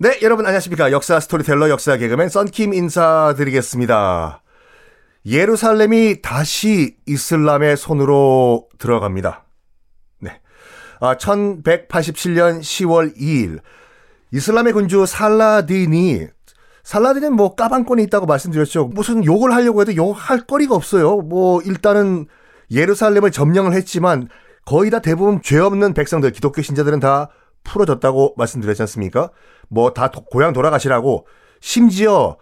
네, 여러분 안녕하십니까. 역사 스토리텔러 역사 개그맨 썬킴 인사드리겠습니다. 예루살렘이 다시 이슬람의 손으로 들어갑니다. 네. 아, 1187년 10월 2일 이슬람의 군주 살라딘이 살라딘은 뭐 까방권이 있다고 말씀드렸죠. 무슨 욕을 하려고 해도 욕할 거리가 없어요. 뭐 일단은 예루살렘을 점령을 했지만 거의 다 대부분 죄 없는 백성들 기독교 신자들은 다 풀어졌다고 말씀드렸지 않습니까? 뭐 다 고향 돌아가시라고 심지어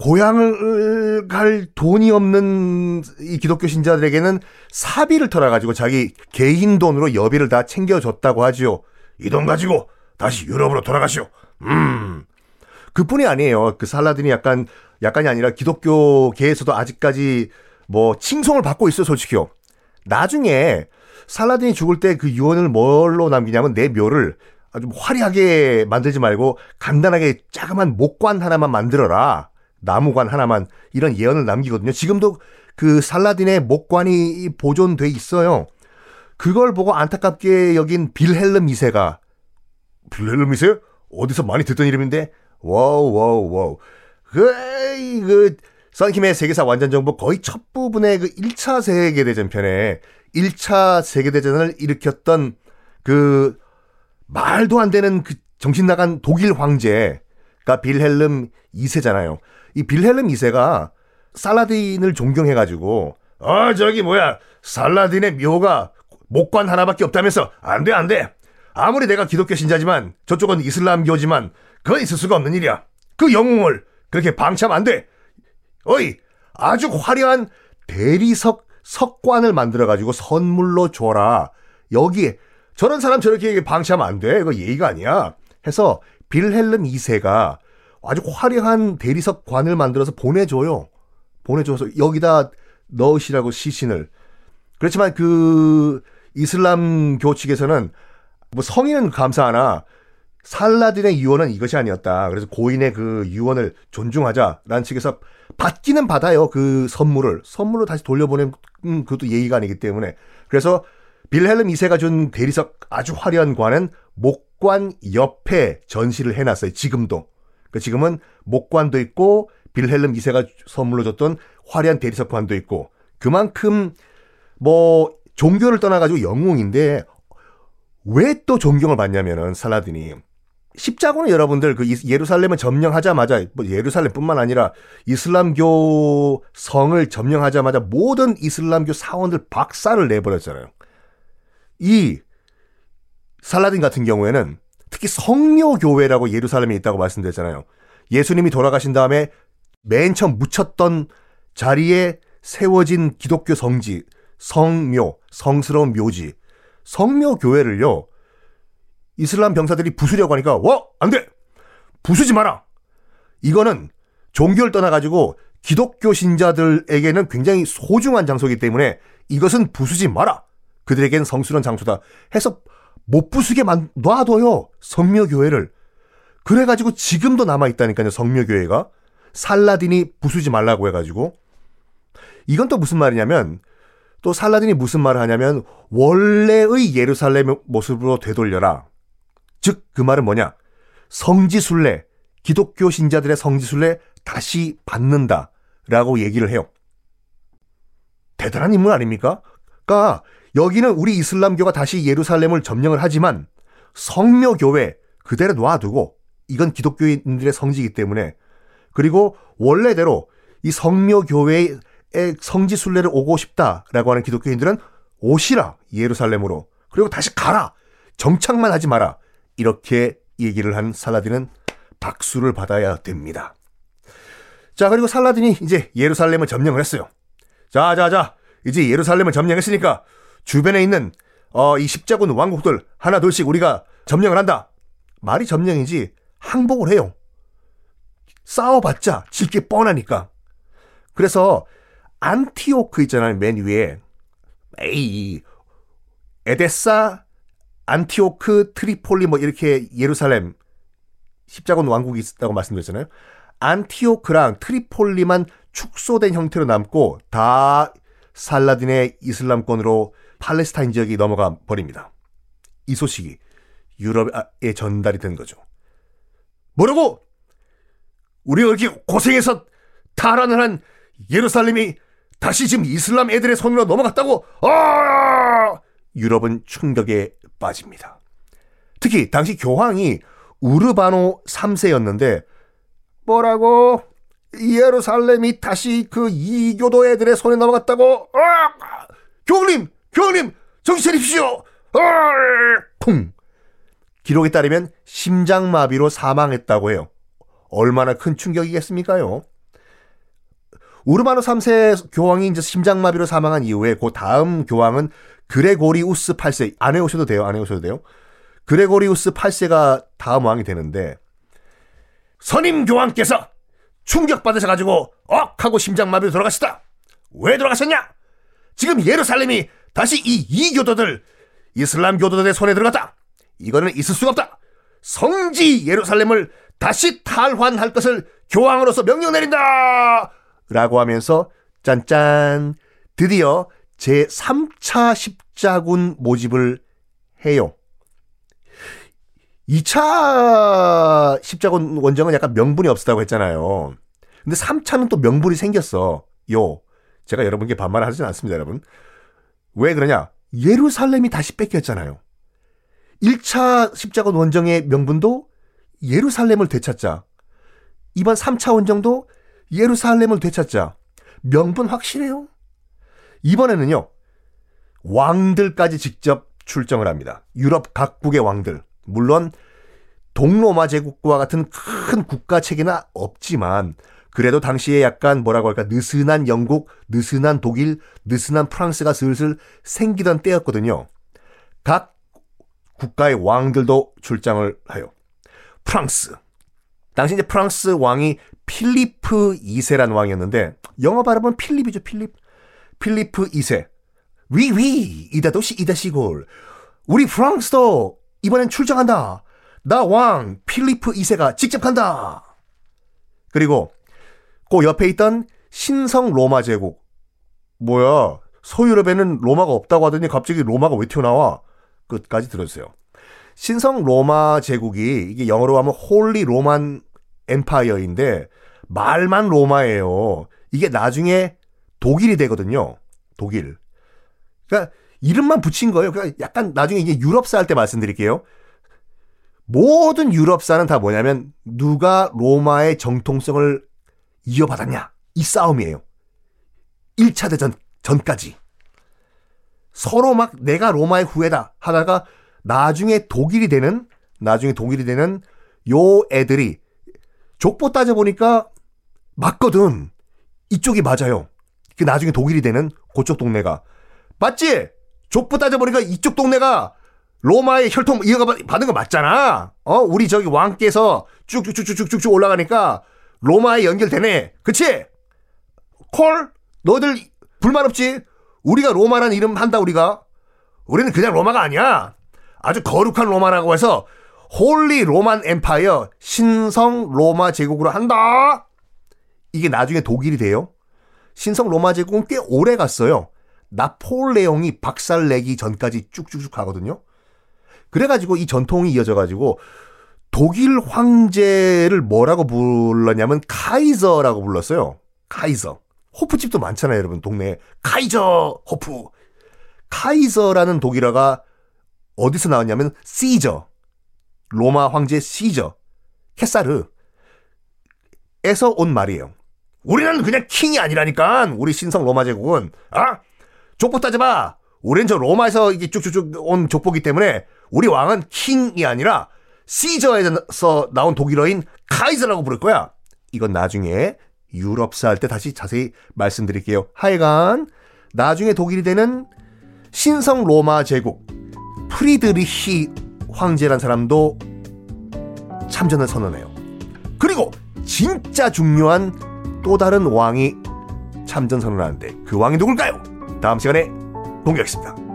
고향을 갈 돈이 없는 이 기독교 신자들에게는 사비를 털어가지고 자기 개인 돈으로 여비를 다 챙겨줬다고 하지요. 이 돈 가지고 다시 유럽으로 돌아가시오. 음. 그뿐이 아니에요. 그 살라딘이 약간, 약간이 아니라 기독교계에서도 아직까지 뭐 칭송을 받고 있어, 솔직히요. 나중에 살라딘이 죽을 때 그 유언을 뭘로 남기냐면 내 묘를 아주 화려하게 만들지 말고 간단하게 자그만 목관 하나만 만들어라. 나무관 하나만 이런 예언을 남기거든요. 지금도 그 살라딘의 목관이 보존돼 있어요. 그걸 보고 안타깝게 여긴 빌헬름 2세가 빌헬름 2세? 어디서 많이 듣던 이름인데 wow wow wow 그, 그 썬킴의 세계사 완전 정보 거의 첫 부분의 그 1차 세계대전 편에 1차 세계대전을 일으켰던 그 말도 안 되는 그 정신 나간 독일 황제가 빌헬름 2세잖아요. 이 빌헬름 2세가 살라딘을 존경해가지고 어 저기 뭐야 살라딘의 묘가 목관 하나밖에 없다면서 안 돼 안 돼. 아무리 내가 기독교 신자지만 저쪽은 이슬람교지만 그건 있을 수가 없는 일이야. 그 영웅을 그렇게 방치하면 안 돼. 어이 아주 화려한 대리석 석관을 만들어가지고 선물로 줘라. 여기에 저런 사람 저렇게 방치하면 안 돼. 이거 예의가 아니야. 해서 빌헬름 2세가 아주 화려한 대리석 관을 만들어서 보내줘요. 보내줘서 여기다 넣으시라고 시신을. 그렇지만 그 이슬람교 측에서는 뭐 성인은 감사하나 살라딘의 유언은 이것이 아니었다. 그래서 고인의 그 유언을 존중하자라는 측에서 받기는 받아요. 그 선물을. 선물로 다시 돌려보낸 음, 그것도 예의가 아니기 때문에. 그래서 빌헬름 2세가 준 대리석 아주 화려한 관은 목관 옆에 전시를 해놨어요. 지금도. 그 지금은 목관도 있고 빌헬름 2세가 선물로 줬던 화려한 대리석 관도 있고 그만큼 뭐 종교를 떠나가지고 영웅인데 왜 또 존경을 받냐면은 살라딘이 십자군은 여러분들 그 예루살렘을 점령하자마자 뭐 예루살렘뿐만 아니라 이슬람교 성을 점령하자마자 모든 이슬람교 사원들 박살을 내버렸잖아요. 이 살라딘 같은 경우에는 특히 성묘교회라고 예루살렘에 있다고 말씀드렸잖아요. 예수님이 돌아가신 다음에 맨 처음 묻혔던 자리에 세워진 기독교 성지, 성묘, 성스러운 묘지, 성묘교회를요, 이슬람 병사들이 부수려고 하니까 와! 안 돼! 부수지 마라! 이거는 종교를 떠나가지고 기독교 신자들에게는 굉장히 소중한 장소이기 때문에 이것은 부수지 마라! 그들에겐 성스러운 장소다. 해서 못 부수게 만, 놔둬요. 성묘교회를. 그래가지고 지금도 남아있다니까요. 성묘교회가. 살라딘이 부수지 말라고 해가지고. 이건 또 무슨 말이냐면 또 살라딘이 무슨 말을 하냐면 원래의 예루살렘의 모습으로 되돌려라. 즉, 그 말은 뭐냐? 성지순례, 기독교 신자들의 성지순례 다시 받는다. 라고 얘기를 해요. 대단한 인물 아닙니까? 그러니까 여기는 우리 이슬람교가 다시 예루살렘을 점령을 하지만 성묘교회 그대로 놔두고 이건 기독교인들의 성지이기 때문에 그리고 원래대로 이 성묘교회의 성지 순례를 오고 싶다라고 하는 기독교인들은 오시라 예루살렘으로 그리고 다시 가라 정착만 하지 마라 이렇게 얘기를 한 살라딘은 박수를 받아야 됩니다. 자, 그리고 살라딘이 이제 예루살렘을 점령을 했어요. 자, 자, 자. 이제 예루살렘을 점령했으니까 주변에 있는 어, 이 십자군 왕국들 하나 둘씩 우리가 점령을 한다. 말이 점령이지 항복을 해요. 싸워봤자 질 게 뻔하니까. 그래서 안티오크 있잖아요. 맨 위에. 에이, 에데사 안티오크, 트리폴리 뭐 이렇게 예루살렘 십자군 왕국이 있었다고 말씀드렸잖아요. 안티오크랑 트리폴리만 축소된 형태로 남고 다 살라딘의 이슬람권으로 팔레스타인 지역이 넘어가 버립니다. 이 소식이 유럽에 전달이 된 거죠. 뭐라고? 우리가 이렇게 고생해서 탈환을 한 예루살렘이 다시 지금 이슬람 애들의 손으로 넘어갔다고? 아! 유럽은 충격에 빠집니다. 특히 당시 교황이 우르바노 3세였는데 뭐라고? 예루살렘이 다시 그 이교도 애들의 손에 넘어갔다고? 아! 교황님! 교황님! 정신 차립시오! 아! 쿵! 기록에 따르면 심장마비로 사망했다고 해요. 얼마나 큰 충격이겠습니까요? 우르마노 3세 교황이 이제 심장마비로 사망한 이후에 그 다음 교황은 그레고리우스 8세 안 해오셔도 돼요. 안 해오셔도 돼요. 그레고리우스 8세가 다음 왕이 되는데 선임 교황께서 충격받으셔가지고 억 하고 심장마비로 돌아가시다. 왜 돌아가셨냐? 지금 예루살렘이 다시 이 이교도들 이슬람 교도들의 손에 들어갔다. 이거는 있을 수가 없다. 성지 예루살렘을 다시 탈환할 것을 교황으로서 명령 내린다! 라고 하면서 짠짠 드디어 제 3차 십자군 모집을 해요. 2차 십자군 원정은 약간 명분이 없었다고 했잖아요. 근데 3차는 또 명분이 생겼어. 요. 제가 여러분께 반말을 하진 않습니다, 여러분. 왜 그러냐? 예루살렘이 다시 뺏겼잖아요. 1차 십자군 원정의 명분도 예루살렘을 되찾자. 이번 3차 원정도 예루살렘을 되찾자. 명분 확실해요. 이번에는요. 왕들까지 직접 출정을 합니다. 유럽 각국의 왕들. 물론 동로마 제국과 같은 큰 국가 체계나 없지만 그래도 당시에 약간 뭐라고 할까 느슨한 영국, 느슨한 독일, 느슨한 프랑스가 슬슬 생기던 때였거든요. 각 국가의 왕들도 출장을 하여 프랑스. 당시 이제 프랑스 왕이 필리프 2세라는 왕이었는데 영어 발음은 필립이죠, 필립. 필리프 2세. oui oui 이다도시 이다시골. 우리 프랑스도 이번엔 출장한다. 나 왕 필리프 2세가 직접 간다. 그리고 그 옆에 있던 신성 로마 제국. 뭐야? 서유럽에는 로마가 없다고 하더니 갑자기 로마가 왜 튀어나와? 끝까지 들어주세요. 신성 로마 제국이 이게 영어로 하면 Holy Roman Empire인데 말만 로마예요. 이게 나중에 독일이 되거든요. 독일. 그러니까 이름만 붙인 거예요. 그러니까 약간 나중에 이제 유럽사 할 때 말씀드릴게요. 모든 유럽사는 다 뭐냐면 누가 로마의 정통성을 이어받았냐 이 싸움이에요. 1차 대전 전까지 서로 막 내가 로마의 후예다 하다가 나중에 독일이 되는 나중에 독일이 되는 요 애들이 족보 따져 보니까 맞거든. 이쪽이 맞아요. 그 나중에 독일이 되는 그쪽 동네가 맞지? 족보 따져 보니까 이쪽 동네가 로마의 혈통 이어가 받은 거 맞잖아. 어, 우리 저기 왕께서 쭉쭉쭉쭉쭉쭉 올라가니까 로마에 연결되네. 그치? Call? 너희들 불만 없지? 우리가 로마란 이름 한다, 우리가. 우리는 그냥 로마가 아니야. 아주 거룩한 로마라고 해서 Holy Roman Empire 신성 로마 제국으로 한다. 이게 나중에 독일이 돼요. 신성 로마 제국은 꽤 오래 갔어요. 나폴레옹이 박살내기 전까지 쭉쭉쭉 가거든요. 그래가지고 이 전통이 이어져가지고 독일 황제를 뭐라고 불렀냐면 카이저라고 불렀어요. 카이저. 호프집도 많잖아요, 여러분. 동네에. 카이저 호프. 카이저라는 독일어가 어디서 나왔냐면 시저. 로마 황제 시저. 캐사르. 에서 온 말이에요. 우리는 그냥 킹이 아니라니까. 우리 신성 로마 제국은. 아? 족보 따져봐. 우린 저 로마에서 이게 쭉쭉쭉 온 족보기 때문에 우리 왕은 킹이 아니라 시저에서 나온 독일어인 카이저라고 부를 거야. 이건 나중에 유럽사 할 때 다시 자세히 말씀드릴게요. 하여간 나중에 독일이 되는 신성 로마 제국 프리드리히 황제란 사람도 참전을 선언해요. 그리고 진짜 중요한 또 다른 왕이 참전 선언하는데 그 왕이 누굴까요? 다음 시간에 공개하겠습니다.